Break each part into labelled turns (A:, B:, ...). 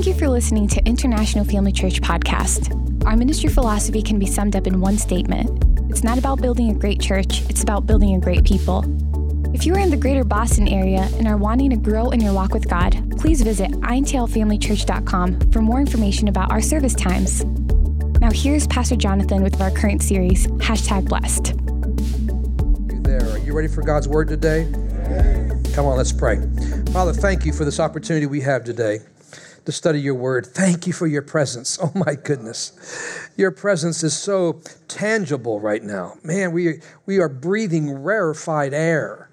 A: Thank you for listening to International Family Church Podcast. Our ministry philosophy can be summed up in one statement it's not about building a great church, it's about building a great people. If you are in the greater Boston area and are wanting to grow in your walk with God, please visit intlfamilychurch.com for more information about our service times. Now, here's Pastor Jonathan with our current series, hashtag blessed.
B: You there. Are you ready for God's word today? Come on, let's pray. Father, thank you for this opportunity we have today to study your word. Thank you for your presence. Oh my goodness. Your presence is so tangible right now. Man, we, we are breathing rarefied air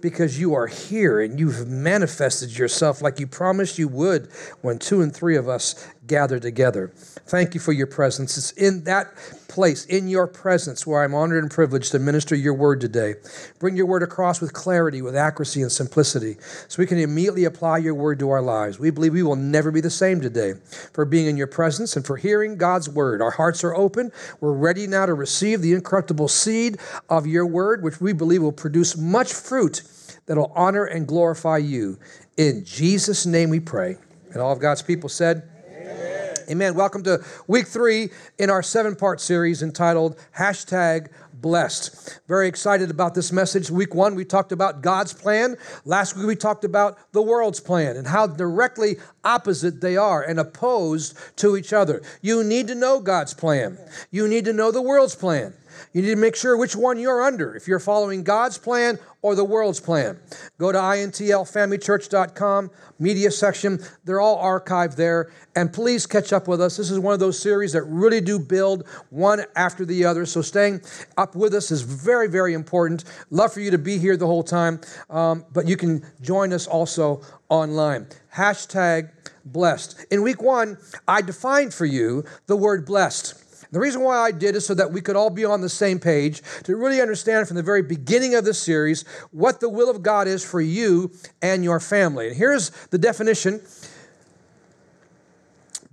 B: because you are here and you've manifested yourself like you promised you would when two and three of us gather together. Thank you for your presence. It's in that place, in your presence, where I'm honored and privileged to minister your word today. Bring your word across with clarity, with accuracy, and simplicity, so we can immediately apply your word to our lives. We believe we will never be the same today for being in your presence and for hearing God's word. Our hearts are open. We're ready now to receive the incorruptible seed of your word, which we believe will produce much fruit that'll honor and glorify you. In Jesus' name we pray. And all of God's people said, Amen. Amen. Welcome to week three in our seven part series entitled Hashtag Blessed. Very excited about this message. Week one, we talked about God's plan. Last week, we talked about the world's plan and how directly opposite they are and opposed to each other. You need to know God's plan, you need to know the world's plan. You need to make sure which one you're under, if you're following God's plan or the world's plan. Go to intlfamilychurch.com, media section. They're all archived there. And please catch up with us. This is one of those series that really do build one after the other. So staying up with us is very, very important. Love for you to be here the whole time. Um, but you can join us also online. Hashtag blessed. In week one, I defined for you the word blessed. The reason why I did is so that we could all be on the same page to really understand from the very beginning of this series what the will of God is for you and your family. And here's the definition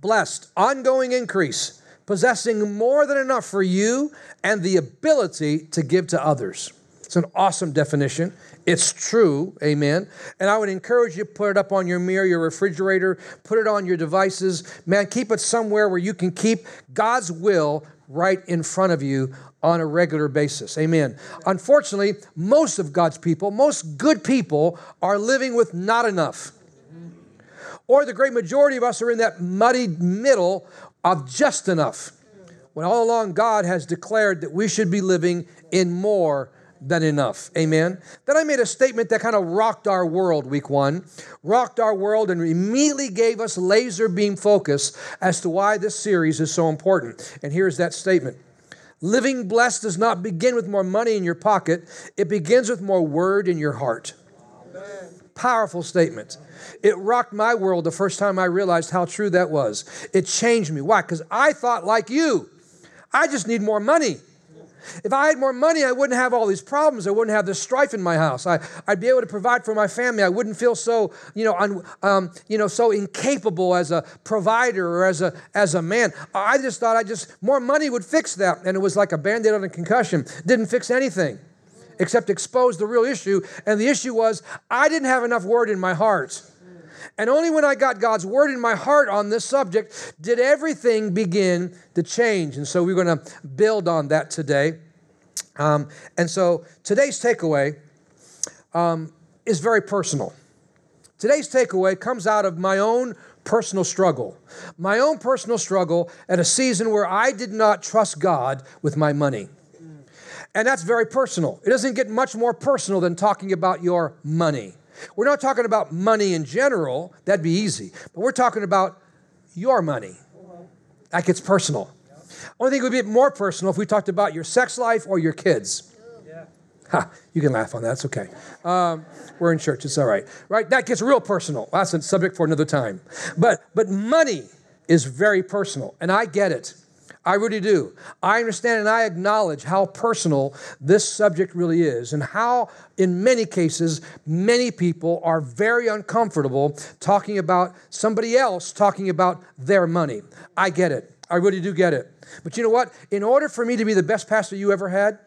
B: blessed, ongoing increase, possessing more than enough for you and the ability to give to others. It's an awesome definition. It's true, amen. And I would encourage you to put it up on your mirror, your refrigerator, put it on your devices. Man, keep it somewhere where you can keep God's will right in front of you on a regular basis. Amen. Unfortunately, most of God's people, most good people, are living with not enough. Or the great majority of us are in that muddy middle of just enough. When all along God has declared that we should be living in more than enough. Amen. Then I made a statement that kind of rocked our world week one, rocked our world, and immediately gave us laser beam focus as to why this series is so important. And here's that statement Living blessed does not begin with more money in your pocket, it begins with more word in your heart. Amen. Powerful statement. It rocked my world the first time I realized how true that was. It changed me. Why? Because I thought like you. I just need more money. If I had more money, I wouldn't have all these problems. I wouldn't have this strife in my house. I, would be able to provide for my family. I wouldn't feel so, you know, un, um, you know, so incapable as a provider or as a as a man. I just thought I just more money would fix that, and it was like a band-aid on a concussion. Didn't fix anything, except expose the real issue. And the issue was I didn't have enough word in my heart. And only when I got God's word in my heart on this subject did everything begin to change. And so we're going to build on that today. Um, and so today's takeaway um, is very personal. Today's takeaway comes out of my own personal struggle. My own personal struggle at a season where I did not trust God with my money. And that's very personal. It doesn't get much more personal than talking about your money. We're not talking about money in general, that'd be easy, but we're talking about your money. That gets personal. Only thing would be more personal if we talked about your sex life or your kids. Yeah. Ha, you can laugh on that, it's okay. Um, we're in church, it's all right. Right? That gets real personal. That's a subject for another time. But but money is very personal, and I get it. I really do. I understand and I acknowledge how personal this subject really is, and how, in many cases, many people are very uncomfortable talking about somebody else talking about their money. I get it. I really do get it. But you know what? In order for me to be the best pastor you ever had,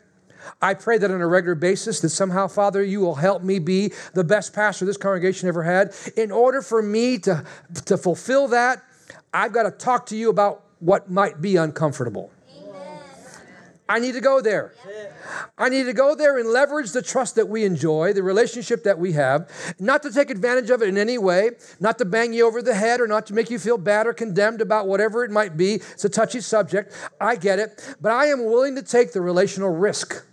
B: I pray that on a regular basis that somehow, Father, you will help me be the best pastor this congregation ever had. In order for me to, to fulfill that, I've got to talk to you about what might be uncomfortable. I need to go there. I need to go there and leverage the trust that we enjoy, the relationship that we have, not to take advantage of it in any way, not to bang you over the head or not to make you feel bad or condemned about whatever it might be. It's a touchy subject. I get it. But I am willing to take the relational risk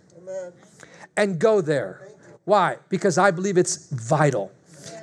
B: and go there. Why? Because I believe it's vital.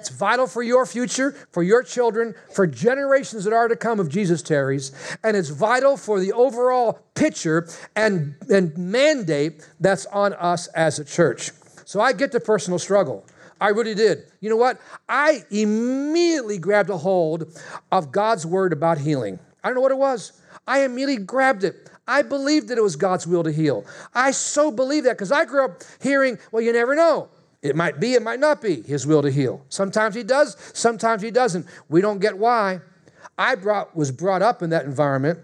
B: It's vital for your future, for your children, for generations that are to come if Jesus tarries, and it's vital for the overall picture and, and mandate that's on us as a church. So I get the personal struggle. I really did. You know what? I immediately grabbed a hold of God's word about healing. I don't know what it was. I immediately grabbed it. I believed that it was God's will to heal. I so believe that because I grew up hearing, well, you never know. It might be, it might not be his will to heal. Sometimes he does, sometimes he doesn't. We don't get why. I brought, was brought up in that environment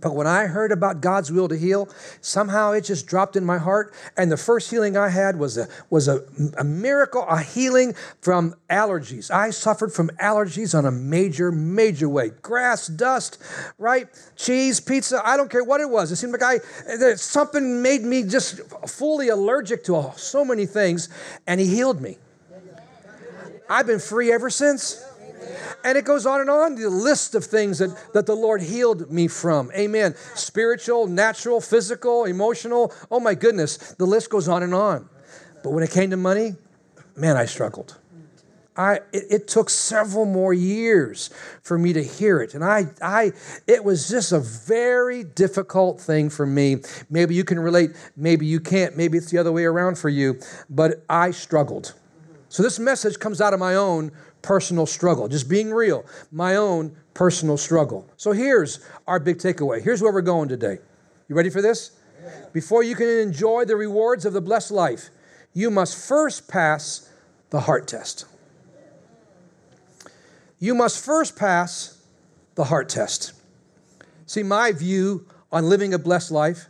B: but when I heard about God's will to heal, somehow it just dropped in my heart. And the first healing I had was a, was a, a miracle, a healing from allergies. I suffered from allergies on a major, major way. Grass, dust, right? Cheese, pizza, I don't care what it was. It seemed like I, something made me just fully allergic to so many things, and He healed me. I've been free ever since. And it goes on and on, the list of things that, that the Lord healed me from. Amen. Spiritual, natural, physical, emotional. Oh my goodness, the list goes on and on. But when it came to money, man, I struggled. I, it, it, took several more years for me to hear it. And I, I, it was just a very difficult thing for me. Maybe you can relate, maybe you can't, maybe it's the other way around for you, but I struggled. So this message comes out of my own personal struggle, just being real, my own personal struggle. So here's our big takeaway. Here's where we're going today. You ready for this? Before you can enjoy the rewards of the blessed life, you must first pass the heart test. You must first pass the heart test. See, my view on living a blessed life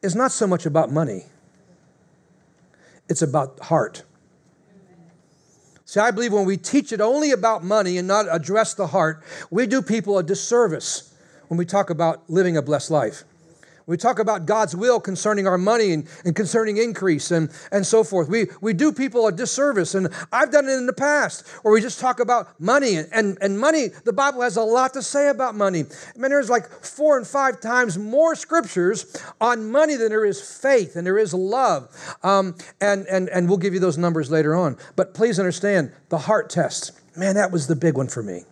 B: is not so much about money, it's about heart. See, I believe when we teach it only about money and not address the heart, we do people a disservice when we talk about living a blessed life. We talk about God's will concerning our money and, and concerning increase and, and so forth. We, we do people a disservice. And I've done it in the past where we just talk about money. And, and, and money, the Bible has a lot to say about money. I mean, there's like four and five times more scriptures on money than there is faith and there is love. Um, and, and, and we'll give you those numbers later on. But please understand the heart test. Man, that was the big one for me.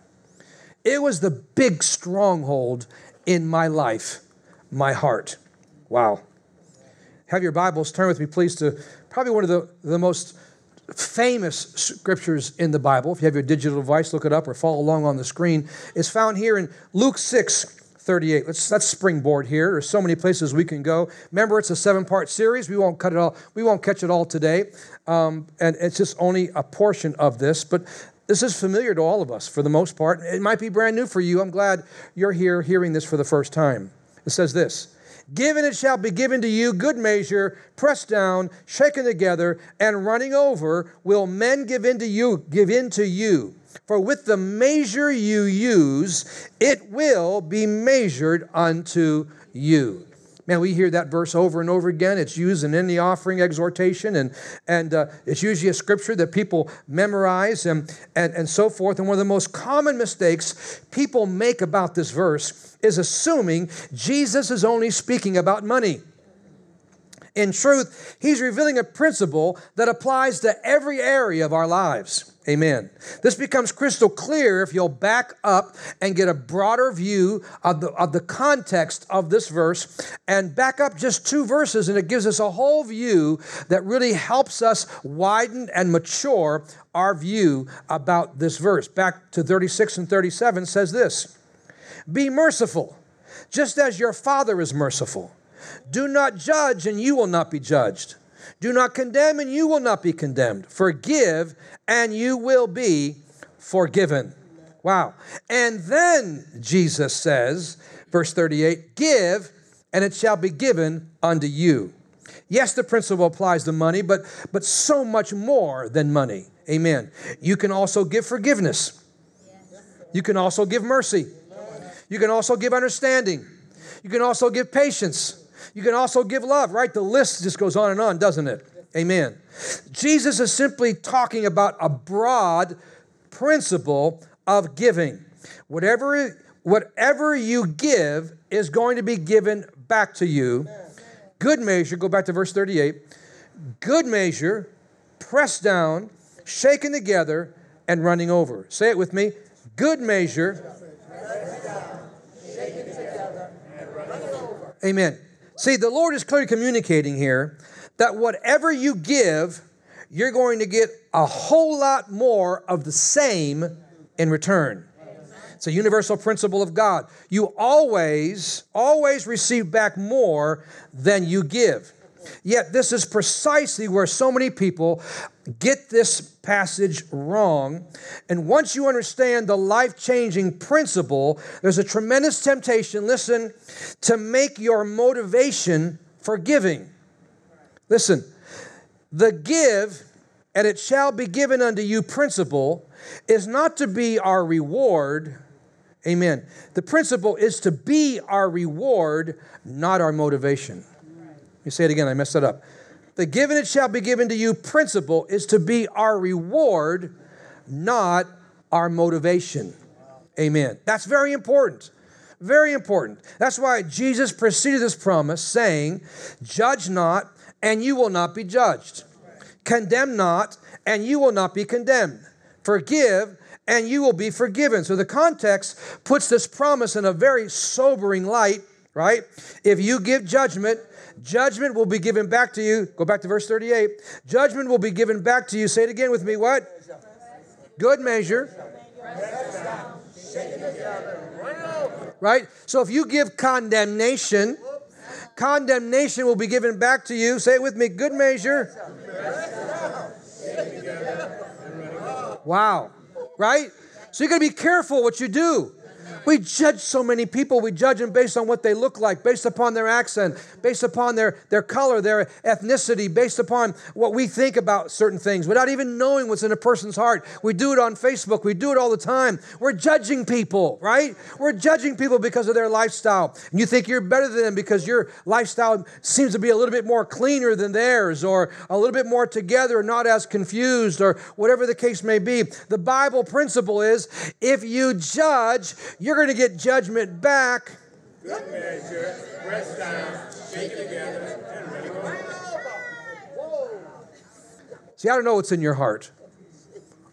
B: It was the big stronghold in my life my heart. Wow. Have your Bibles, turn with me, please, to probably one of the, the most famous scriptures in the Bible. If you have your digital device, look it up or follow along on the screen. It's found here in Luke 6, 38. Let's, let's springboard here. There's so many places we can go. Remember, it's a seven part series. We won't cut it all, we won't catch it all today. Um, and it's just only a portion of this. But this is familiar to all of us for the most part. It might be brand new for you. I'm glad you're here hearing this for the first time. It says this Given it shall be given to you, good measure, pressed down, shaken together, and running over, will men give into you, give into you. For with the measure you use, it will be measured unto you. Man, we hear that verse over and over again. It's used in any offering exhortation, and, and uh, it's usually a scripture that people memorize and, and, and so forth. And one of the most common mistakes people make about this verse is assuming Jesus is only speaking about money. In truth, he's revealing a principle that applies to every area of our lives. Amen. This becomes crystal clear if you'll back up and get a broader view of the, of the context of this verse and back up just two verses, and it gives us a whole view that really helps us widen and mature our view about this verse. Back to 36 and 37 says this Be merciful, just as your Father is merciful. Do not judge, and you will not be judged. Do not condemn, and you will not be condemned. Forgive, and you will be forgiven. Wow. And then Jesus says, verse 38 Give, and it shall be given unto you. Yes, the principle applies to money, but, but so much more than money. Amen. You can also give forgiveness. You can also give mercy. You can also give understanding. You can also give patience. You can also give love, right? The list just goes on and on, doesn't it? Amen. Jesus is simply talking about a broad principle of giving. Whatever, whatever you give is going to be given back to you. Good measure, go back to verse 38. Good measure, pressed down, shaken together, and running over. Say it with me. Good measure. Shaken together, and running over. Amen. See, the Lord is clearly communicating here that whatever you give, you're going to get a whole lot more of the same in return. It's a universal principle of God. You always, always receive back more than you give. Yet, this is precisely where so many people get this passage wrong. And once you understand the life changing principle, there's a tremendous temptation, listen, to make your motivation for giving. Listen, the give and it shall be given unto you principle is not to be our reward. Amen. The principle is to be our reward, not our motivation. Let me say it again, I messed that up. The given it shall be given to you principle is to be our reward, not our motivation. Amen. That's very important. Very important. That's why Jesus preceded this promise saying, Judge not, and you will not be judged. Condemn not, and you will not be condemned. Forgive, and you will be forgiven. So the context puts this promise in a very sobering light, right? If you give judgment, Judgment will be given back to you. Go back to verse 38. Judgment will be given back to you. Say it again with me. What? Good measure. Right? So if you give condemnation, condemnation will be given back to you. Say it with me. Good measure. Wow. Right? So you got to be careful what you do. We judge so many people. We judge them based on what they look like, based upon their accent, based upon their, their color, their ethnicity, based upon what we think about certain things without even knowing what's in a person's heart. We do it on Facebook. We do it all the time. We're judging people, right? We're judging people because of their lifestyle. And you think you're better than them because your lifestyle seems to be a little bit more cleaner than theirs or a little bit more together, not as confused or whatever the case may be. The Bible principle is if you judge, you're you're going to get judgment back. Good measure, press down, together, and ready See, I don't know what's in your heart.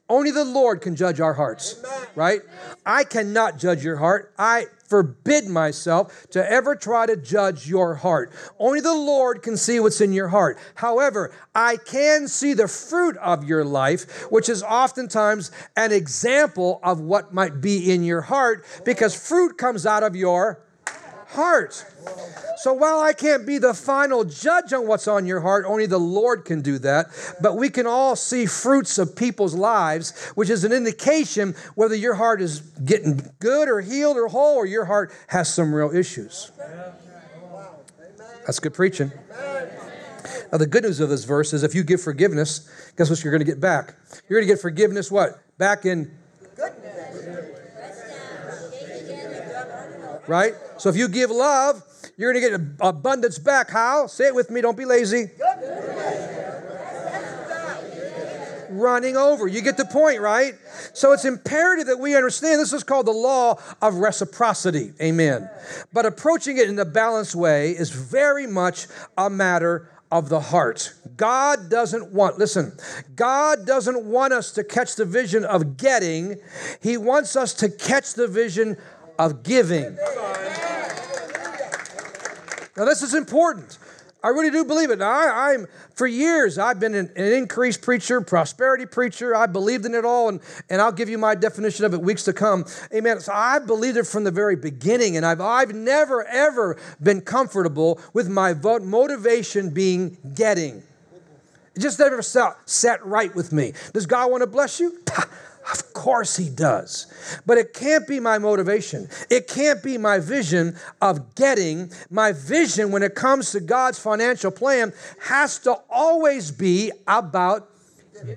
B: Only the Lord can judge our hearts, right? I cannot judge your heart. I forbid myself to ever try to judge your heart. Only the Lord can see what's in your heart. However, I can see the fruit of your life, which is oftentimes an example of what might be in your heart because fruit comes out of your heart. So while I can't be the final judge on what's on your heart, only the Lord can do that. But we can all see fruits of people's lives, which is an indication whether your heart is getting good or healed or whole, or your heart has some real issues. That's good preaching. Now, the good news of this verse is if you give forgiveness, guess what you're going to get back? You're going to get forgiveness what? Back in right? So if you give love, you're going to get abundance back. How? Say it with me. Don't be lazy. Running over. You get the point, right? So it's imperative that we understand this is called the law of reciprocity. Amen. But approaching it in a balanced way is very much a matter of the heart. God doesn't want, listen, God doesn't want us to catch the vision of getting, He wants us to catch the vision of giving. Now, this is important. I really do believe it. Now, I, am for years I've been an, an increased preacher, prosperity preacher. I believed in it all, and, and I'll give you my definition of it weeks to come. Amen. So I believed it from the very beginning, and I've I've never ever been comfortable with my vote motivation being getting. It just never sat, sat right with me. Does God want to bless you? Of course he does. But it can't be my motivation. It can't be my vision of getting. My vision when it comes to God's financial plan has to always be about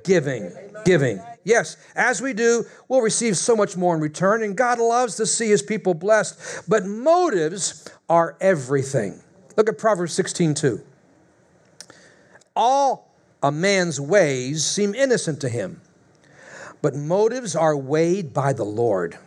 B: giving. Giving. Yes, as we do, we'll receive so much more in return, and God loves to see his people blessed. But motives are everything. Look at Proverbs 16 2. All a man's ways seem innocent to him, but motives are weighed by the Lord.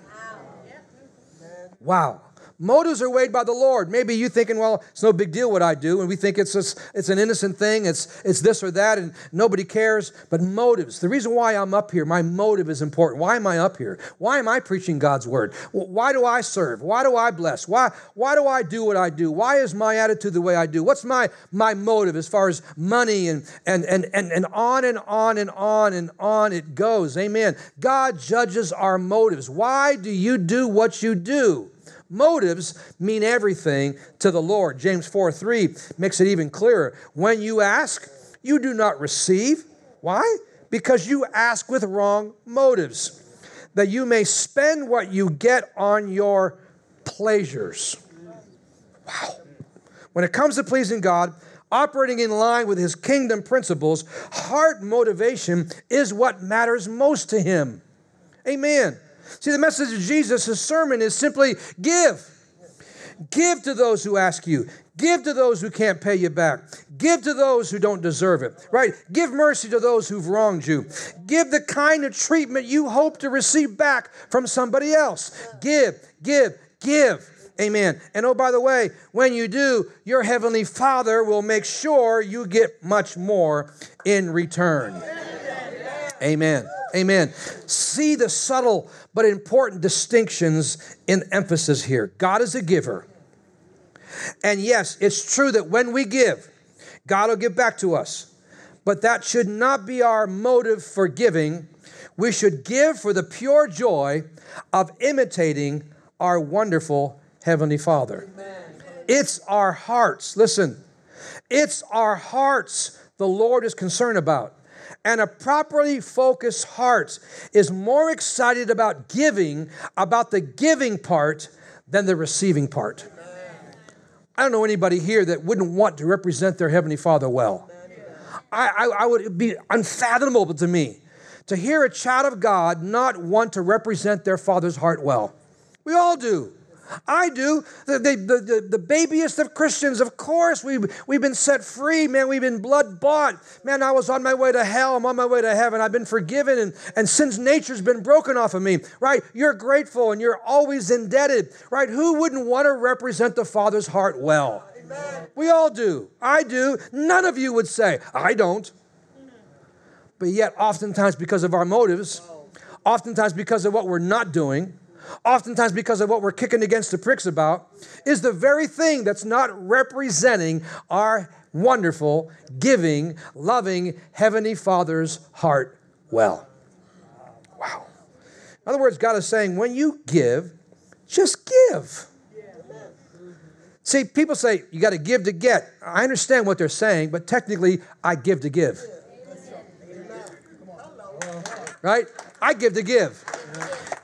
B: Wow. Motives are weighed by the Lord. Maybe you thinking, well, it's no big deal what I do, and we think it's just, it's an innocent thing, it's it's this or that, and nobody cares. But motives, the reason why I'm up here, my motive is important. Why am I up here? Why am I preaching God's word? Why do I serve? Why do I bless? Why why do I do what I do? Why is my attitude the way I do? What's my my motive as far as money and and and and, and on and on and on and on it goes. Amen. God judges our motives. Why do you do what you do? Motives mean everything to the Lord. James 4 3 makes it even clearer. When you ask, you do not receive. Why? Because you ask with wrong motives, that you may spend what you get on your pleasures. Wow. When it comes to pleasing God, operating in line with his kingdom principles, heart motivation is what matters most to him. Amen. See, the message of Jesus, his sermon is simply give. Give to those who ask you. Give to those who can't pay you back. Give to those who don't deserve it, right? Give mercy to those who've wronged you. Give the kind of treatment you hope to receive back from somebody else. Give, give, give. Amen. And oh, by the way, when you do, your heavenly Father will make sure you get much more in return. Amen. Amen. See the subtle but important distinctions in emphasis here. God is a giver. And yes, it's true that when we give, God will give back to us. But that should not be our motive for giving. We should give for the pure joy of imitating our wonderful Heavenly Father. Amen. It's our hearts. Listen, it's our hearts the Lord is concerned about. And a properly focused heart is more excited about giving, about the giving part, than the receiving part. I don't know anybody here that wouldn't want to represent their Heavenly Father well. I, I, I would be unfathomable to me to hear a child of God not want to represent their Father's heart well. We all do. I do. The, the, the, the, babyest of Christians, of course, we've, we've been set free, man. We've been blood bought. Man, I was on my way to hell. I'm on my way to heaven. I've been forgiven, and, and sin's nature's been broken off of me, right? You're grateful and you're always indebted, right? Who wouldn't want to represent the Father's heart well? Amen. We all do. I do. None of you would say, I don't. But yet, oftentimes, because of our motives, oh. oftentimes because of what we're not doing, oftentimes because of what we're kicking against the pricks about, is the very thing that's not representing our wonderful, giving, loving Heavenly Father's heart well. Wow. In other words, God is saying, when you give, just give. See, people say you got to give to get. I understand what they're saying, but technically, I give to give. Right? I give to give.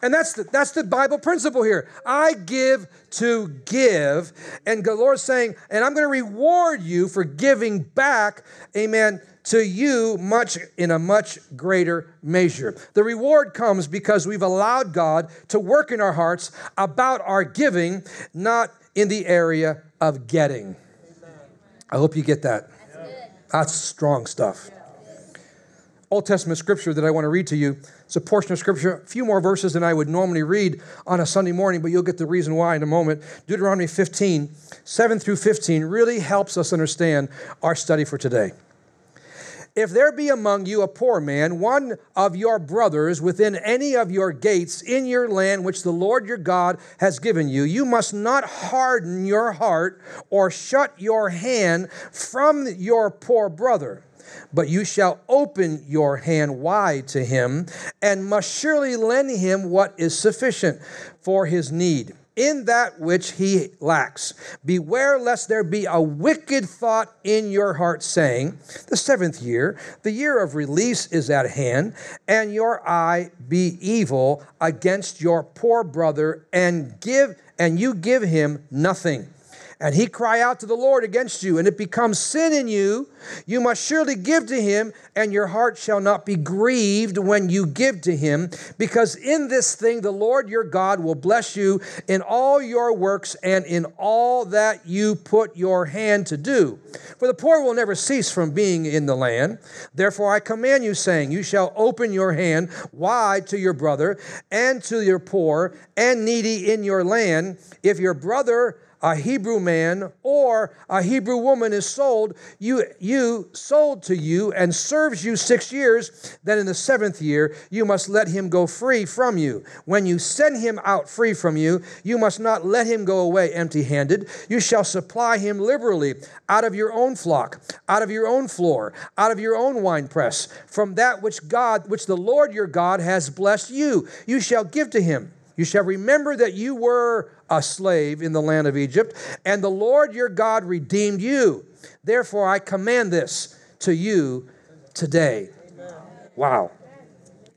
B: And that's the, that's the Bible principle here. I give to give. And the Lord's saying, and I'm going to reward you for giving back, amen, to you much in a much greater measure. The reward comes because we've allowed God to work in our hearts about our giving, not in the area of getting. I hope you get that. That's strong stuff. Old Testament scripture that I want to read to you. It's a portion of scripture, a few more verses than I would normally read on a Sunday morning, but you'll get the reason why in a moment. Deuteronomy 15, 7 through 15 really helps us understand our study for today. If there be among you a poor man, one of your brothers within any of your gates in your land which the Lord your God has given you, you must not harden your heart or shut your hand from your poor brother but you shall open your hand wide to him, and must surely lend him what is sufficient for his need in that which he lacks. Beware lest there be a wicked thought in your heart, saying, The seventh year, the year of release is at hand, and your eye be evil against your poor brother, and give and you give him nothing and he cry out to the Lord against you, and it becomes sin in you, you must surely give to him, and your heart shall not be grieved when you give to him, because in this thing the Lord your God will bless you in all your works and in all that you put your hand to do. For the poor will never cease from being in the land. Therefore I command you, saying, You shall open your hand wide to your brother and to your poor and needy in your land. If your brother a Hebrew man or a Hebrew woman is sold, you, you sold to you and serves you six years, then in the seventh year you must let him go free from you. When you send him out free from you, you must not let him go away empty handed. You shall supply him liberally out of your own flock, out of your own floor, out of your own winepress, from that which God, which the Lord your God has blessed you. You shall give to him. You shall remember that you were a slave in the land of Egypt, and the Lord your God redeemed you. Therefore, I command this to you today. Wow.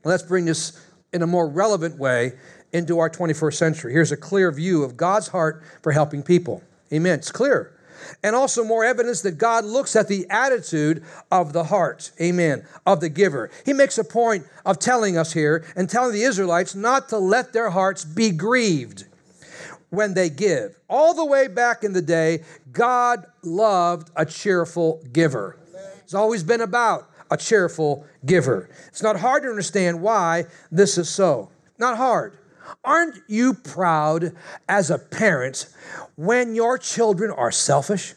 B: Let's bring this in a more relevant way into our 21st century. Here's a clear view of God's heart for helping people. Amen. It's clear. And also more evidence that God looks at the attitude of the heart. Amen. Of the giver. He makes a point of telling us here and telling the Israelites not to let their hearts be grieved when they give. All the way back in the day, God loved a cheerful giver. It's always been about a cheerful giver. It's not hard to understand why this is so. Not hard. Aren't you proud as a parent when your children are selfish?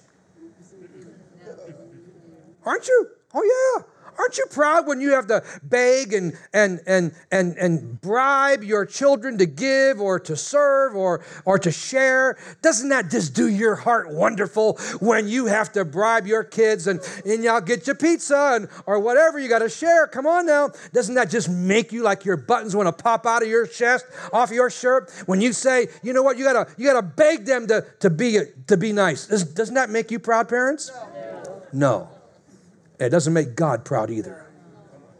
B: Aren't you? Oh, yeah. Aren't you proud when you have to beg and, and, and, and, and bribe your children to give or to serve or, or to share? Doesn't that just do your heart wonderful when you have to bribe your kids and, and y'all get your pizza and, or whatever you got to share? Come on now. Doesn't that just make you like your buttons want to pop out of your chest, off your shirt? When you say, you know what, you got to you gotta beg them to, to, be, to be nice. Doesn't that make you proud, parents? No. It doesn't make God proud either.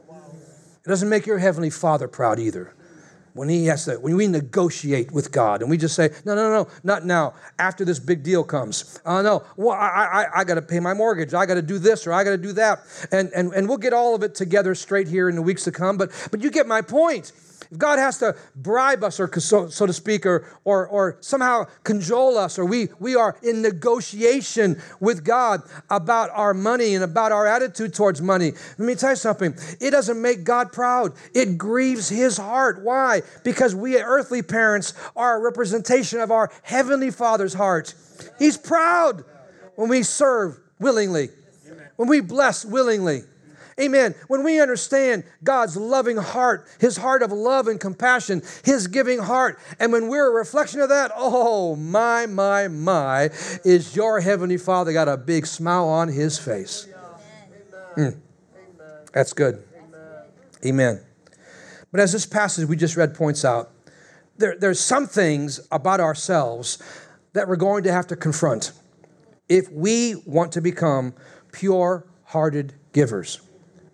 B: It doesn't make your heavenly Father proud either. When he has to, when we negotiate with God and we just say, no, no, no, not now. After this big deal comes, uh, no, well, I, I, I got to pay my mortgage. I got to do this or I got to do that, and and and we'll get all of it together straight here in the weeks to come. But but you get my point. If God has to bribe us, or so, so to speak, or, or, or somehow cajole us, or we, we are in negotiation with God about our money and about our attitude towards money, let me tell you something. It doesn't make God proud, it grieves his heart. Why? Because we earthly parents are a representation of our heavenly Father's heart. He's proud when we serve willingly, when we bless willingly. Amen. When we understand God's loving heart, his heart of love and compassion, his giving heart, and when we're a reflection of that, oh my, my, my, is your heavenly Father got a big smile on his face. Mm. That's good. Amen. But as this passage we just read points out, there, there's some things about ourselves that we're going to have to confront if we want to become pure hearted givers.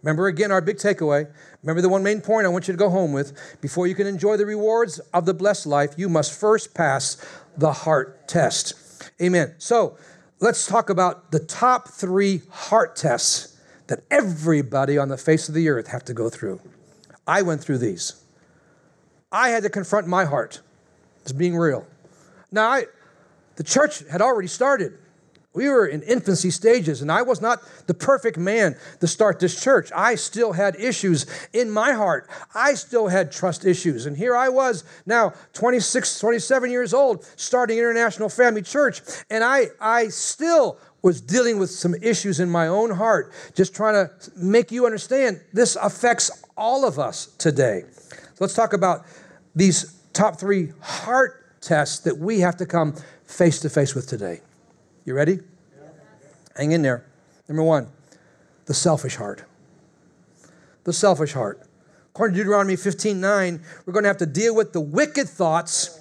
B: Remember again our big takeaway. Remember the one main point I want you to go home with. Before you can enjoy the rewards of the blessed life, you must first pass the heart test. Amen. So let's talk about the top three heart tests that everybody on the face of the earth have to go through. I went through these. I had to confront my heart as being real. Now, I, the church had already started. We were in infancy stages, and I was not the perfect man to start this church. I still had issues in my heart. I still had trust issues. And here I was now 26, 27 years old, starting International Family Church, and I, I still was dealing with some issues in my own heart, just trying to make you understand this affects all of us today. So let's talk about these top three heart tests that we have to come face to face with today. You ready? Hang in there. Number one, the selfish heart. The selfish heart. According to Deuteronomy 15 9, we're going to have to deal with the wicked thoughts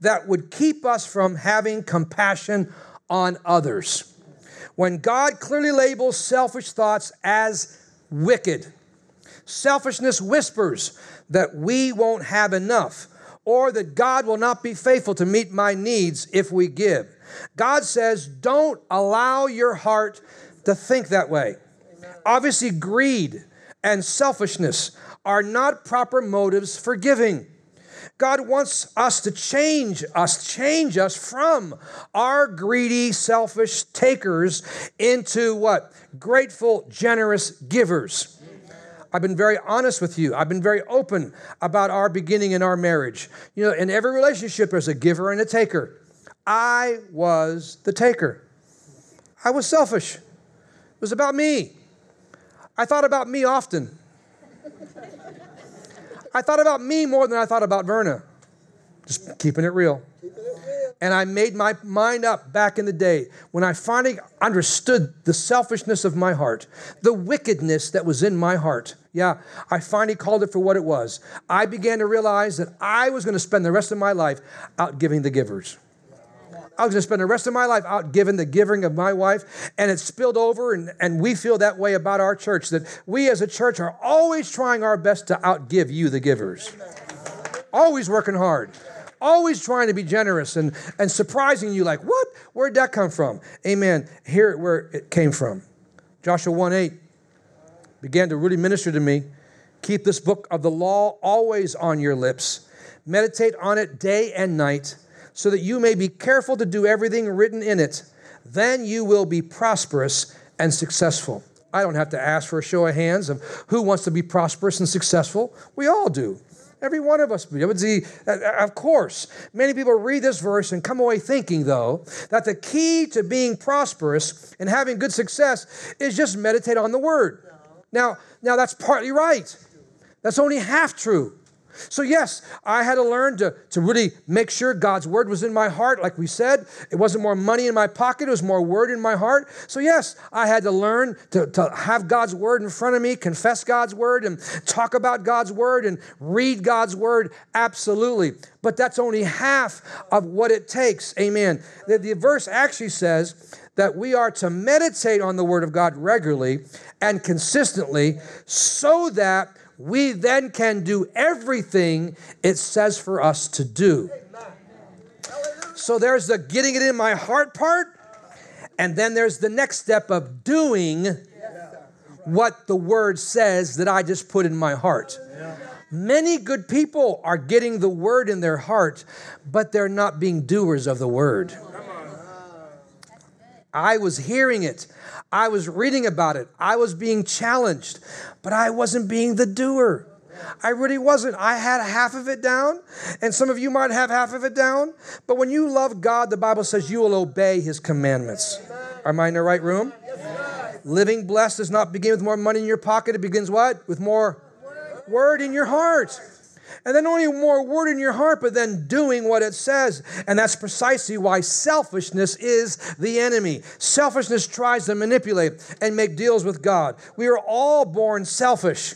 B: that would keep us from having compassion on others. When God clearly labels selfish thoughts as wicked, selfishness whispers that we won't have enough or that God will not be faithful to meet my needs if we give. God says, don't allow your heart to think that way. Amen. Obviously, greed and selfishness are not proper motives for giving. God wants us to change us, change us from our greedy, selfish takers into what? Grateful, generous givers. I've been very honest with you. I've been very open about our beginning in our marriage. You know, in every relationship, there's a giver and a taker. I was the taker. I was selfish. It was about me. I thought about me often. I thought about me more than I thought about Verna. Just keeping it real. And I made my mind up back in the day when I finally understood the selfishness of my heart, the wickedness that was in my heart. Yeah, I finally called it for what it was. I began to realize that I was going to spend the rest of my life out giving the givers. I was going to spend the rest of my life out giving the giving of my wife, and it spilled over, and, and we feel that way about our church, that we as a church are always trying our best to outgive you, the givers. Always working hard always trying to be generous and, and surprising you like, what? Where'd that come from? Amen. Here where it came from. Joshua 1 8 began to really minister to me. Keep this book of the law always on your lips. Meditate on it day and night so that you may be careful to do everything written in it. Then you will be prosperous and successful. I don't have to ask for a show of hands of who wants to be prosperous and successful. We all do. Every one of us. Uh, of course, many people read this verse and come away thinking, though, that the key to being prosperous and having good success is just meditate on the word. Now, now that's partly right. That's only half true. So, yes, I had to learn to, to really make sure God's word was in my heart. Like we said, it wasn't more money in my pocket, it was more word in my heart. So, yes, I had to learn to, to have God's word in front of me, confess God's word, and talk about God's word and read God's word. Absolutely. But that's only half of what it takes. Amen. The, the verse actually says, that we are to meditate on the Word of God regularly and consistently so that we then can do everything it says for us to do. So there's the getting it in my heart part, and then there's the next step of doing what the word says that I just put in my heart. Many good people are getting the word in their heart, but they're not being doers of the word. I was hearing it. I was reading about it. I was being challenged, but I wasn't being the doer. I really wasn't. I had half of it down, and some of you might have half of it down. But when you love God, the Bible says you will obey His commandments. Am I in the right room? Living blessed does not begin with more money in your pocket. It begins what? With more word in your heart. And then only more word in your heart, but then doing what it says. And that's precisely why selfishness is the enemy. Selfishness tries to manipulate and make deals with God. We are all born selfish.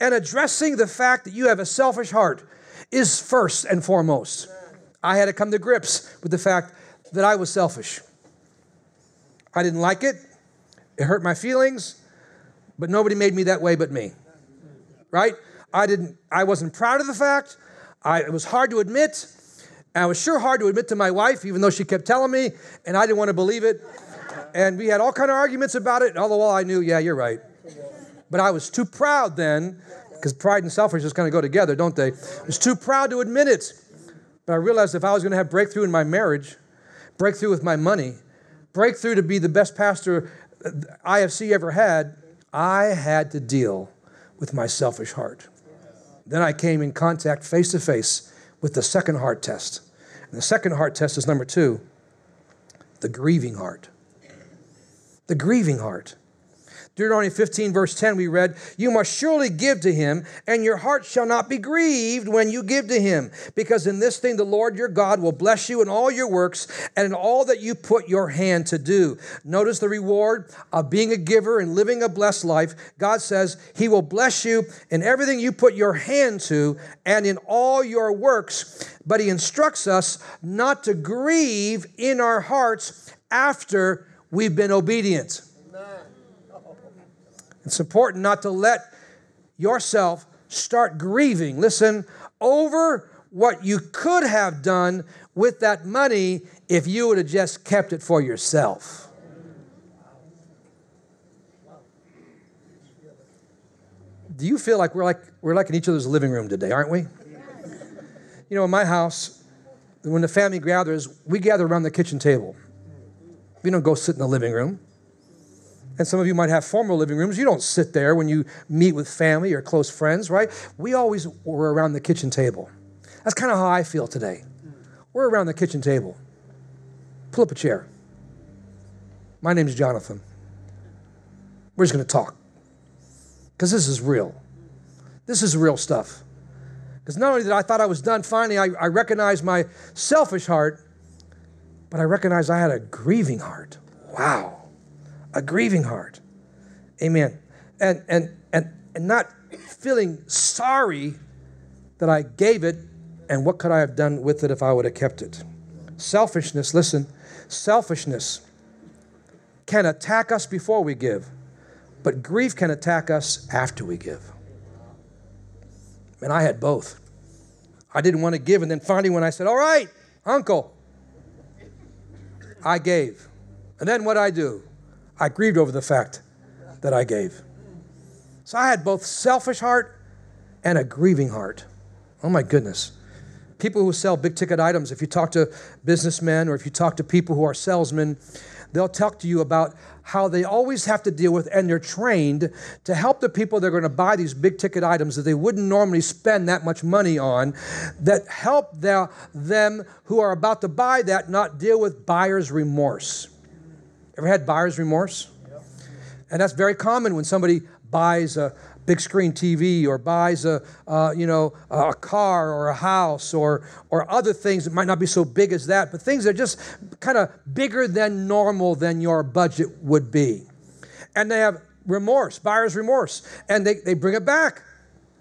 B: And addressing the fact that you have a selfish heart is first and foremost. I had to come to grips with the fact that I was selfish. I didn't like it, it hurt my feelings, but nobody made me that way but me. Right? I didn't, I wasn't proud of the fact. I, it was hard to admit. And it was sure hard to admit to my wife, even though she kept telling me, and I didn't want to believe it. And we had all kind of arguments about it. and All the while I knew, yeah, you're right. But I was too proud then, because pride and selfishness kind of go together, don't they? I was too proud to admit it. But I realized if I was going to have breakthrough in my marriage, breakthrough with my money, breakthrough to be the best pastor uh, IFC ever had, I had to deal with my selfish heart. Then I came in contact face to face with the second heart test. And the second heart test is number two the grieving heart. The grieving heart. Deuteronomy 15, verse 10, we read, You must surely give to him, and your heart shall not be grieved when you give to him, because in this thing the Lord your God will bless you in all your works and in all that you put your hand to do. Notice the reward of being a giver and living a blessed life. God says he will bless you in everything you put your hand to and in all your works, but he instructs us not to grieve in our hearts after we've been obedient. It's important not to let yourself start grieving. Listen, over what you could have done with that money if you would have just kept it for yourself. Do you feel like we're like we're like in each other's living room today, aren't we? You know, in my house, when the family gathers, we gather around the kitchen table. We don't go sit in the living room and some of you might have formal living rooms. You don't sit there when you meet with family or close friends, right? We always were around the kitchen table. That's kind of how I feel today. We're around the kitchen table. Pull up a chair. My name's Jonathan. We're just going to talk because this is real. This is real stuff. Because not only did I thought I was done, finally I, I recognized my selfish heart, but I recognized I had a grieving heart. Wow a grieving heart. Amen. And and and and not feeling sorry that I gave it and what could I have done with it if I would have kept it. Selfishness, listen, selfishness can attack us before we give, but grief can attack us after we give. And I had both. I didn't want to give, and then finally, when I said, All right, uncle, I gave. And then what I do? I grieved over the fact that I gave. So I had both selfish heart and a grieving heart. Oh my goodness. People who sell big ticket items, if you talk to businessmen or if you talk to people who are salesmen, they'll talk to you about how they always have to deal with and they're trained to help the people that are going to buy these big ticket items that they wouldn't normally spend that much money on that help the, them who are about to buy that not deal with buyer's remorse Ever had buyer's remorse? And that's very common when somebody buys a big screen TV or buys a uh, you know a car or a house or or other things that might not be so big as that, but things that are just kind of bigger than normal than your budget would be, and they have remorse, buyer's remorse, and they, they bring it back,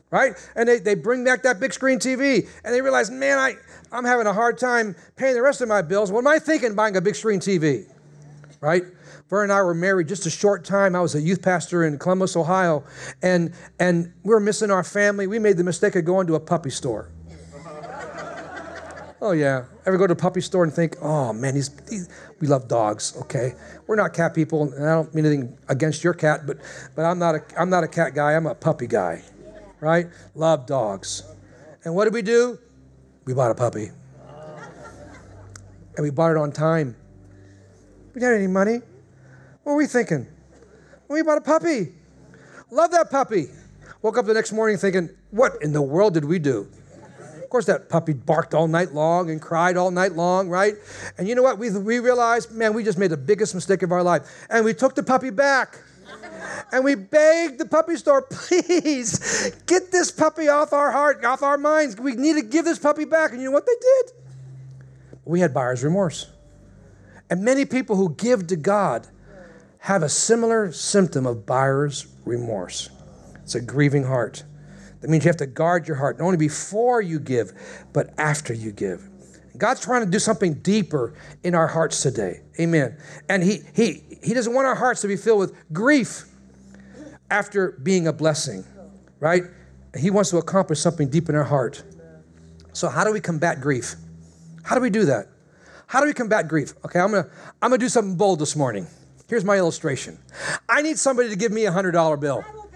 B: right? And they, they bring back that big screen TV, and they realize, man, I I'm having a hard time paying the rest of my bills. What am I thinking buying a big screen TV? Right? Vern and I were married just a short time. I was a youth pastor in Columbus, Ohio, and and we were missing our family. We made the mistake of going to a puppy store. oh yeah, ever go to a puppy store and think, oh man, he's, he's, we love dogs. Okay, we're not cat people, and I don't mean anything against your cat, but but I'm not a I'm not a cat guy. I'm a puppy guy, right? Love dogs. And what did we do? We bought a puppy, and we bought it on time. We didn't have any money. What were we thinking? we bought a puppy. Love that puppy. Woke up the next morning thinking, what in the world did we do? Of course, that puppy barked all night long and cried all night long, right? And you know what? We, we realized, man, we just made the biggest mistake of our life. And we took the puppy back. And we begged the puppy store, please get this puppy off our heart, off our minds. We need to give this puppy back. And you know what they did? We had buyer's remorse. And many people who give to God have a similar symptom of buyer's remorse. It's a grieving heart. That means you have to guard your heart, not only before you give, but after you give. God's trying to do something deeper in our hearts today. Amen. And He He He doesn't want our hearts to be filled with grief after being a blessing, right? He wants to accomplish something deep in our heart. So how do we combat grief? How do we do that? How do we combat grief? Okay, I'm gonna I'm gonna do something bold this morning. Here's my illustration. I need somebody to give me a hundred dollar bill. Will,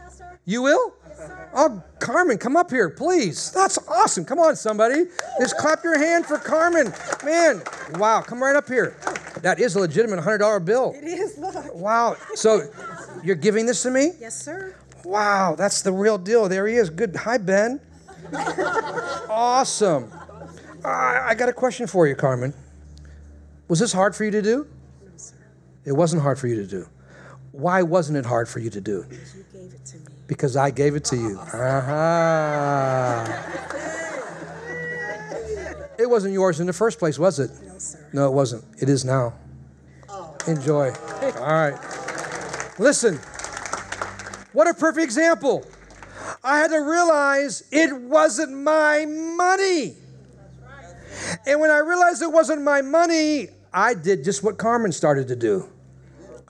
B: you will? Yes, oh, Carmen, come up here, please. That's awesome. Come on, somebody. Just clap your hand for Carmen. Man, wow, come right up here. That is a legitimate hundred dollar bill.
C: It is. Look.
B: Wow. So, you're giving this to me?
C: Yes, sir.
B: Wow, that's the real deal. There he is. Good. Hi, Ben. awesome. I got a question for you, Carmen. Was this hard for you to do?
C: No, sir.
B: It wasn't hard for you to do. Why wasn't it hard for you to do?
C: Because you gave it to me.
B: Because I gave it to you. Uh-huh. It wasn't yours in the first place, was it?
C: No, sir.
B: No, it wasn't. It is now. Enjoy. All right. Listen, what a perfect example. I had to realize it wasn't my money. And when I realized it wasn't my money, I did just what Carmen started to do.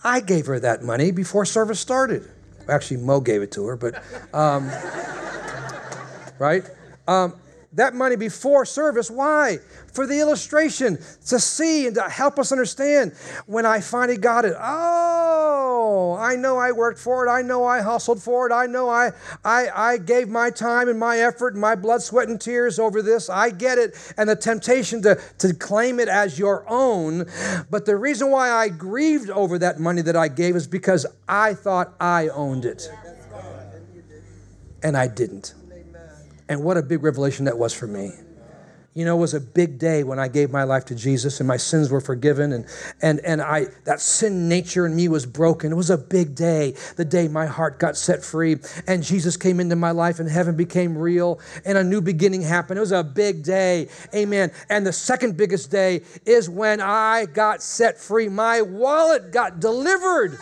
B: I gave her that money before service started. Actually, Mo gave it to her, but, um, right? Um, that money before service. Why? For the illustration, to see and to help us understand. When I finally got it, oh, I know I worked for it. I know I hustled for it. I know I, I, I gave my time and my effort and my blood, sweat, and tears over this. I get it. And the temptation to, to claim it as your own. But the reason why I grieved over that money that I gave is because I thought I owned it. And I didn't. And what a big revelation that was for me. You know, it was a big day when I gave my life to Jesus and my sins were forgiven and and and I that sin nature in me was broken. It was a big day, the day my heart got set free and Jesus came into my life and heaven became real and a new beginning happened. It was a big day. Amen. And the second biggest day is when I got set free. My wallet got delivered.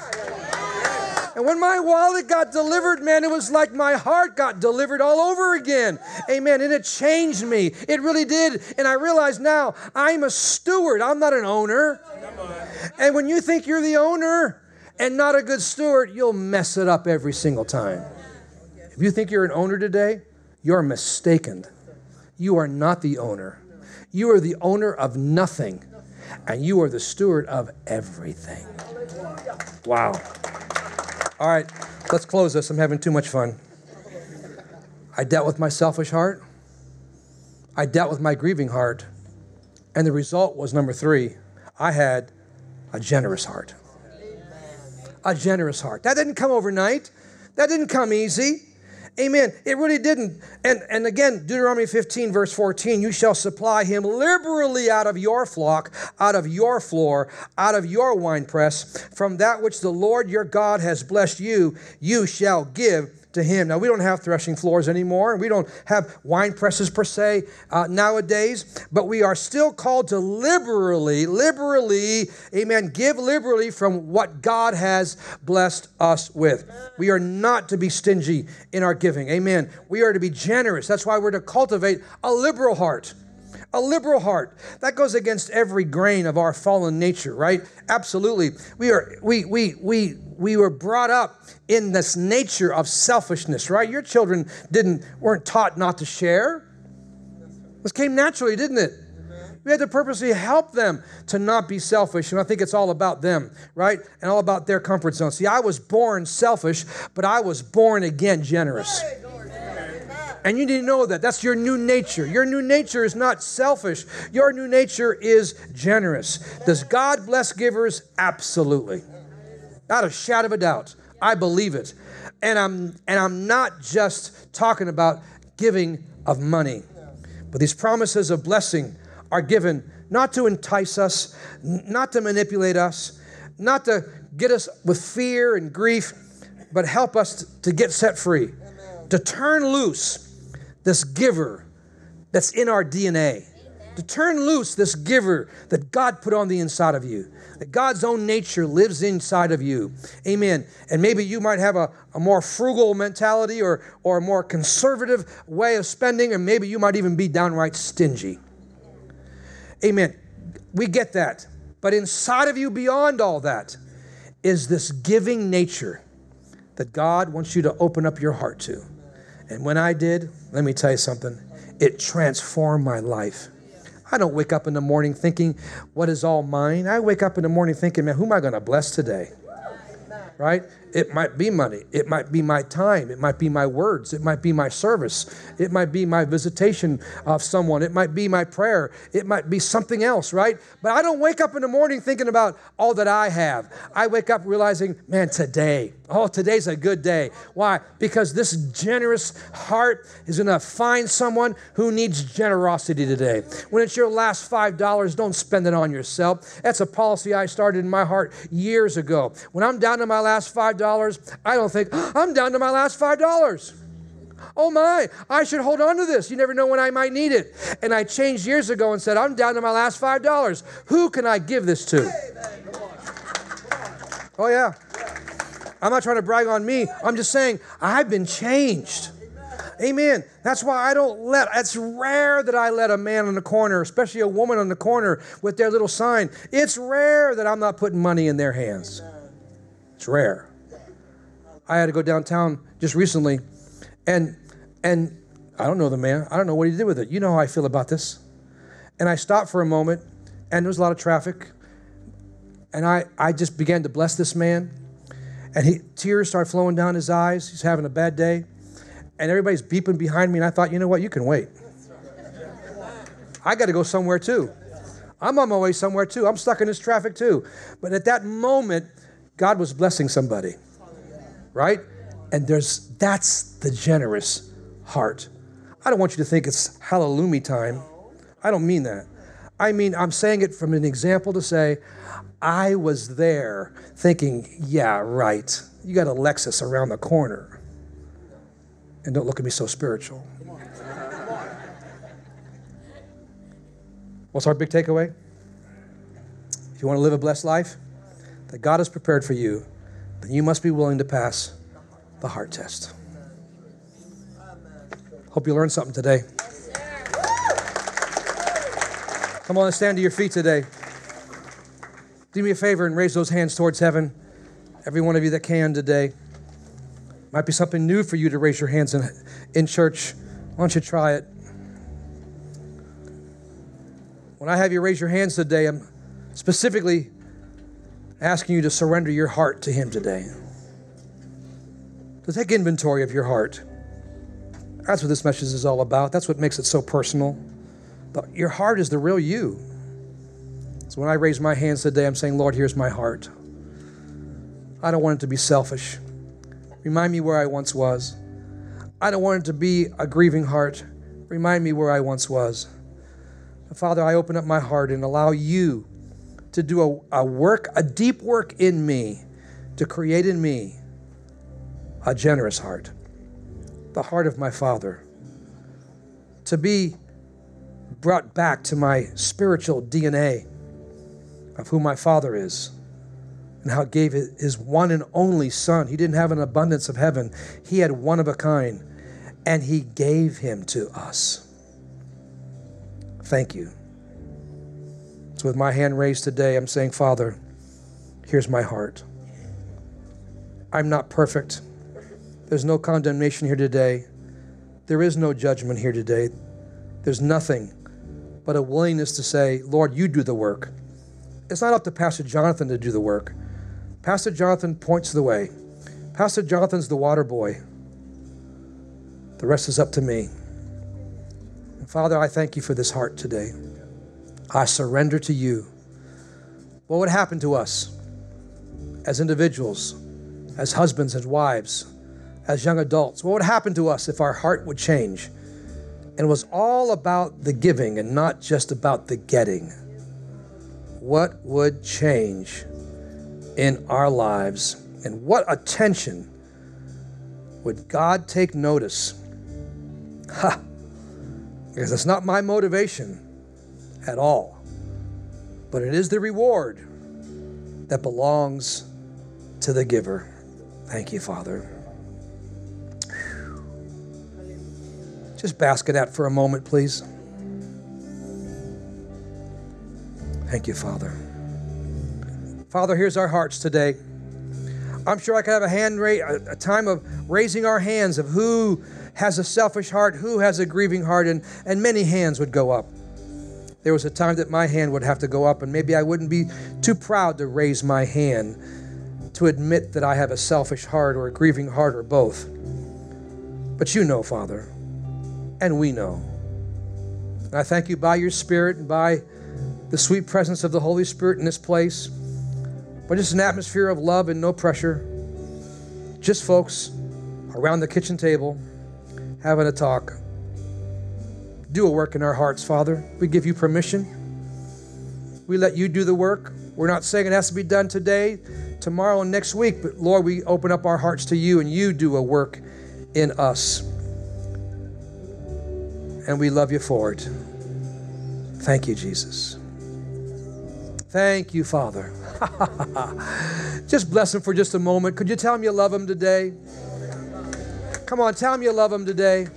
B: And when my wallet got delivered, man, it was like my heart got delivered all over again. Amen. And it changed me. It really did. And I realize now I'm a steward, I'm not an owner. And when you think you're the owner and not a good steward, you'll mess it up every single time. If you think you're an owner today, you're mistaken. You are not the owner. You are the owner of nothing, and you are the steward of everything. Wow. All right, let's close this. I'm having too much fun. I dealt with my selfish heart. I dealt with my grieving heart. And the result was number three I had a generous heart. A generous heart. That didn't come overnight, that didn't come easy. Amen. It really didn't. And, and again, Deuteronomy 15, verse 14 you shall supply him liberally out of your flock, out of your floor, out of your winepress. From that which the Lord your God has blessed you, you shall give to him. Now, we don't have threshing floors anymore, and we don't have wine presses per se uh, nowadays, but we are still called to liberally, liberally, amen, give liberally from what God has blessed us with. We are not to be stingy in our giving, amen. We are to be generous. That's why we're to cultivate a liberal heart. A liberal heart. That goes against every grain of our fallen nature, right? Absolutely. We are we we we we were brought up in this nature of selfishness, right? Your children didn't weren't taught not to share. This came naturally, didn't it? We had to purposely help them to not be selfish. And I think it's all about them, right? And all about their comfort zone. See, I was born selfish, but I was born again generous. And you need to know that. That's your new nature. Your new nature is not selfish, your new nature is generous. Does God bless givers? Absolutely. Not a shadow of a doubt. I believe it. And I'm and I'm not just talking about giving of money. But these promises of blessing are given not to entice us, not to manipulate us, not to get us with fear and grief, but help us to get set free, to turn loose this giver that's in our DNA, to turn loose this giver that God put on the inside of you, that God's own nature lives inside of you. Amen. And maybe you might have a, a more frugal mentality or, or a more conservative way of spending, or maybe you might even be downright stingy. Amen. We get that. But inside of you, beyond all that, is this giving nature that God wants you to open up your heart to. And when I did, let me tell you something, it transformed my life. I don't wake up in the morning thinking, what is all mine? I wake up in the morning thinking, man, who am I going to bless today? Right? It might be money. It might be my time. It might be my words. It might be my service. It might be my visitation of someone. It might be my prayer. It might be something else, right? But I don't wake up in the morning thinking about all that I have. I wake up realizing, man, today, oh, today's a good day. Why? Because this generous heart is going to find someone who needs generosity today. When it's your last $5, don't spend it on yourself. That's a policy I started in my heart years ago. When I'm down to my last $5, I don't think, I'm down to my last $5. Oh my, I should hold on to this. You never know when I might need it. And I changed years ago and said, I'm down to my last $5. Who can I give this to? Oh, yeah. I'm not trying to brag on me. I'm just saying, I've been changed. Amen. That's why I don't let, it's rare that I let a man on the corner, especially a woman on the corner with their little sign. It's rare that I'm not putting money in their hands. It's rare. I had to go downtown just recently, and and I don't know the man. I don't know what he did with it. You know how I feel about this. And I stopped for a moment, and there was a lot of traffic, and I I just began to bless this man, and he tears start flowing down his eyes. He's having a bad day, and everybody's beeping behind me, and I thought, you know what, you can wait. I got to go somewhere too. I'm on my way somewhere too. I'm stuck in this traffic too. But at that moment, God was blessing somebody right? And there's that's the generous heart. I don't want you to think it's hallelujah time. I don't mean that. I mean, I'm saying it from an example to say, I was there thinking, yeah, right. You got a Lexus around the corner. And don't look at me so spiritual. What's our big takeaway? If you want to live a blessed life that God has prepared for you, then you must be willing to pass the heart test. Hope you learned something today. Come on, stand to your feet today. Do me a favor and raise those hands towards heaven. Every one of you that can today. Might be something new for you to raise your hands in, in church. Why don't you try it? When I have you raise your hands today, I'm specifically asking you to surrender your heart to Him today. To take inventory of your heart. That's what this message is all about. That's what makes it so personal. But your heart is the real you. So when I raise my hands today, I'm saying, Lord, here's my heart. I don't want it to be selfish. Remind me where I once was. I don't want it to be a grieving heart. Remind me where I once was. Father, I open up my heart and allow you to do a, a work, a deep work in me, to create in me a generous heart, the heart of my Father, to be brought back to my spiritual DNA of who my Father is and how gave his one and only Son. He didn't have an abundance of heaven, he had one of a kind, and he gave him to us. Thank you. So, with my hand raised today, I'm saying, Father, here's my heart. I'm not perfect. There's no condemnation here today. There is no judgment here today. There's nothing but a willingness to say, Lord, you do the work. It's not up to Pastor Jonathan to do the work. Pastor Jonathan points the way. Pastor Jonathan's the water boy. The rest is up to me. And Father, I thank you for this heart today. I surrender to you. What would happen to us as individuals, as husbands and wives, as young adults? What would happen to us if our heart would change and was all about the giving and not just about the getting? What would change in our lives and what attention would God take notice? Ha! Because that's not my motivation at all. But it is the reward that belongs to the giver. Thank you, Father. Just bask in that for a moment, please. Thank you, Father. Father, here's our hearts today. I'm sure I could have a hand ra- a time of raising our hands of who has a selfish heart, who has a grieving heart, and, and many hands would go up there was a time that my hand would have to go up, and maybe I wouldn't be too proud to raise my hand to admit that I have a selfish heart or a grieving heart or both. But you know, Father, and we know. And I thank you by your Spirit and by the sweet presence of the Holy Spirit in this place, but just an atmosphere of love and no pressure. Just folks around the kitchen table having a talk. Do a work in our hearts, Father. We give you permission. We let you do the work. We're not saying it has to be done today, tomorrow, and next week, but Lord, we open up our hearts to you and you do a work in us. And we love you for it. Thank you, Jesus. Thank you, Father. just bless him for just a moment. Could you tell him you love him today? Come on, tell him you love him today.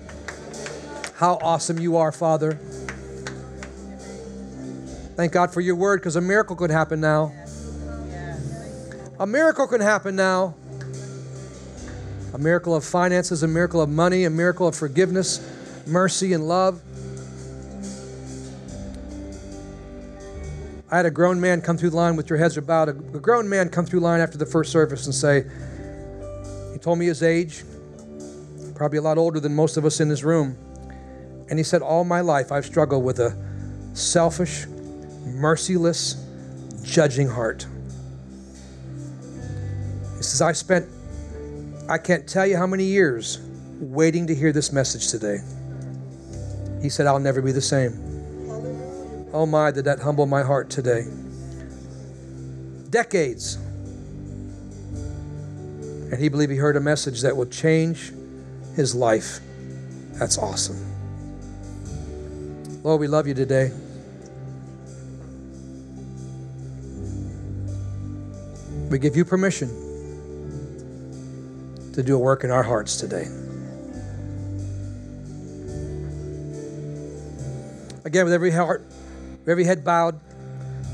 B: How awesome you are, Father. Thank God for your word because a miracle could happen now. A miracle can happen now. A miracle of finances, a miracle of money, a miracle of forgiveness, mercy, and love. I had a grown man come through the line with your heads a, a grown man come through line after the first service and say, he told me his age, probably a lot older than most of us in this room. And he said, All my life I've struggled with a selfish, merciless, judging heart. He says, I spent, I can't tell you how many years waiting to hear this message today. He said, I'll never be the same. Oh my, did that humble my heart today. Decades. And he believed he heard a message that will change his life. That's awesome. Lord, we love you today. We give you permission to do a work in our hearts today. Again, with every heart every head bowed,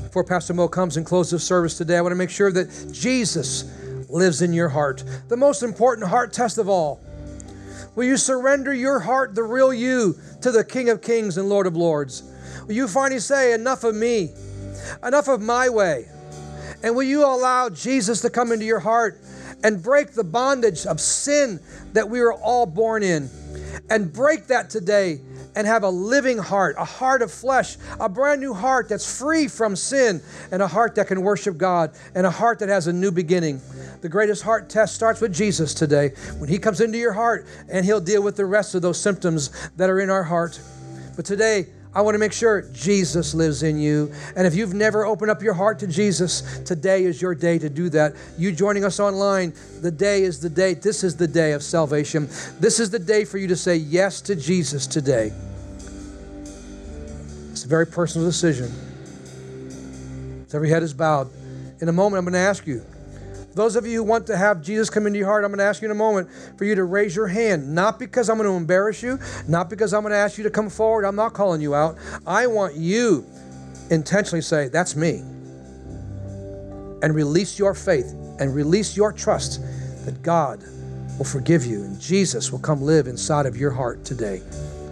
B: before Pastor Mo comes and closes the service today, I want to make sure that Jesus lives in your heart. The most important heart test of all. Will you surrender your heart, the real you, to the King of Kings and Lord of Lords? Will you finally say, Enough of me, enough of my way? And will you allow Jesus to come into your heart and break the bondage of sin that we were all born in? And break that today and have a living heart, a heart of flesh, a brand new heart that's free from sin, and a heart that can worship God, and a heart that has a new beginning. The greatest heart test starts with Jesus today. When He comes into your heart, and He'll deal with the rest of those symptoms that are in our heart. But today, I want to make sure Jesus lives in you. And if you've never opened up your heart to Jesus, today is your day to do that. You joining us online, the day is the day. This is the day of salvation. This is the day for you to say yes to Jesus today. It's a very personal decision. So every head is bowed. In a moment, I'm going to ask you. Those of you who want to have Jesus come into your heart, I'm going to ask you in a moment for you to raise your hand. Not because I'm going to embarrass you, not because I'm going to ask you to come forward. I'm not calling you out. I want you intentionally say, That's me. And release your faith and release your trust that God will forgive you and Jesus will come live inside of your heart today.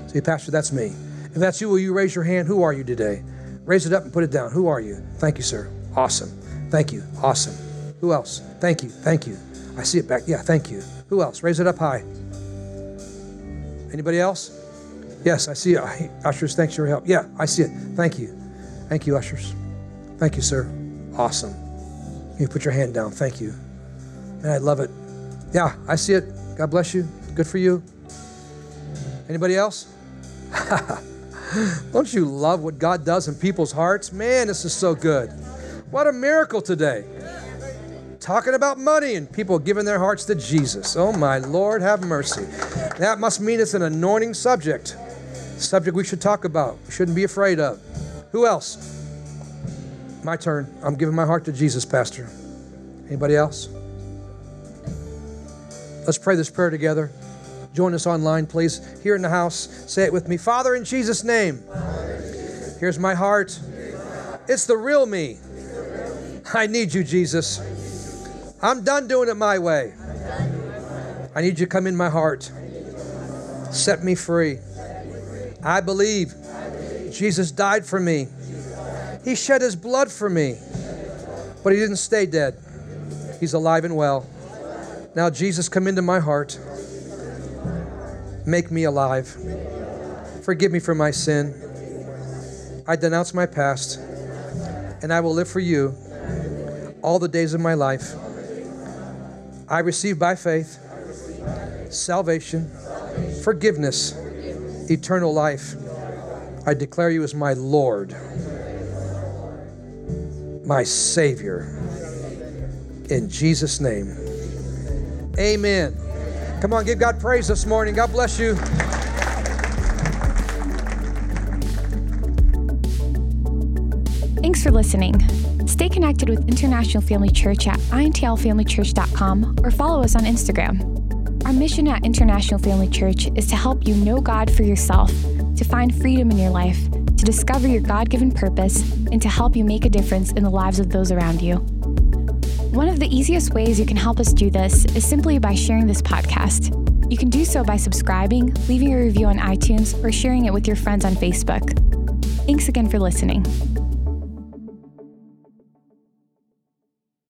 B: Say, Pastor, that's me. If that's you, will you raise your hand? Who are you today? Raise it up and put it down. Who are you? Thank you, sir. Awesome. Thank you. Awesome. Who else? Thank you. Thank you. I see it back. Yeah, thank you. Who else? Raise it up high. Anybody else? Yes, I see it. Ushers, thanks for your help. Yeah, I see it. Thank you. Thank you, ushers. Thank you, sir. Awesome. You put your hand down. Thank you. And I love it. Yeah, I see it. God bless you. Good for you. Anybody else? Don't you love what God does in people's hearts? Man, this is so good. What a miracle today. Talking about money and people giving their hearts to Jesus. Oh, my Lord, have mercy. That must mean it's an anointing subject, subject we should talk about, we shouldn't be afraid of. Who else? My turn. I'm giving my heart to Jesus, Pastor. Anybody else? Let's pray this prayer together. Join us online, please. Here in the house, say it with me. Father, in Jesus' name, here's my heart. It's the real me. I need you, Jesus. I'm done doing it my way. I need you to come in my heart. Set me free. I believe Jesus died for me. He shed his blood for me, but he didn't stay dead. He's alive and well. Now, Jesus, come into my heart. Make me alive. Forgive me for my sin. I denounce my past, and I will live for you all the days of my life. I receive by faith salvation, forgiveness, eternal life. I declare you as my Lord, my Savior. In Jesus' name. Amen. Come on, give God praise this morning. God bless you.
A: Thanks for listening. Connected with International Family Church at intlfamilychurch.com or follow us on Instagram. Our mission at International Family Church is to help you know God for yourself, to find freedom in your life, to discover your God given purpose, and to help you make a difference in the lives of those around you. One of the easiest ways you can help us do this is simply by sharing this podcast. You can do so by subscribing, leaving a review on iTunes, or sharing it with your friends on Facebook. Thanks again for listening.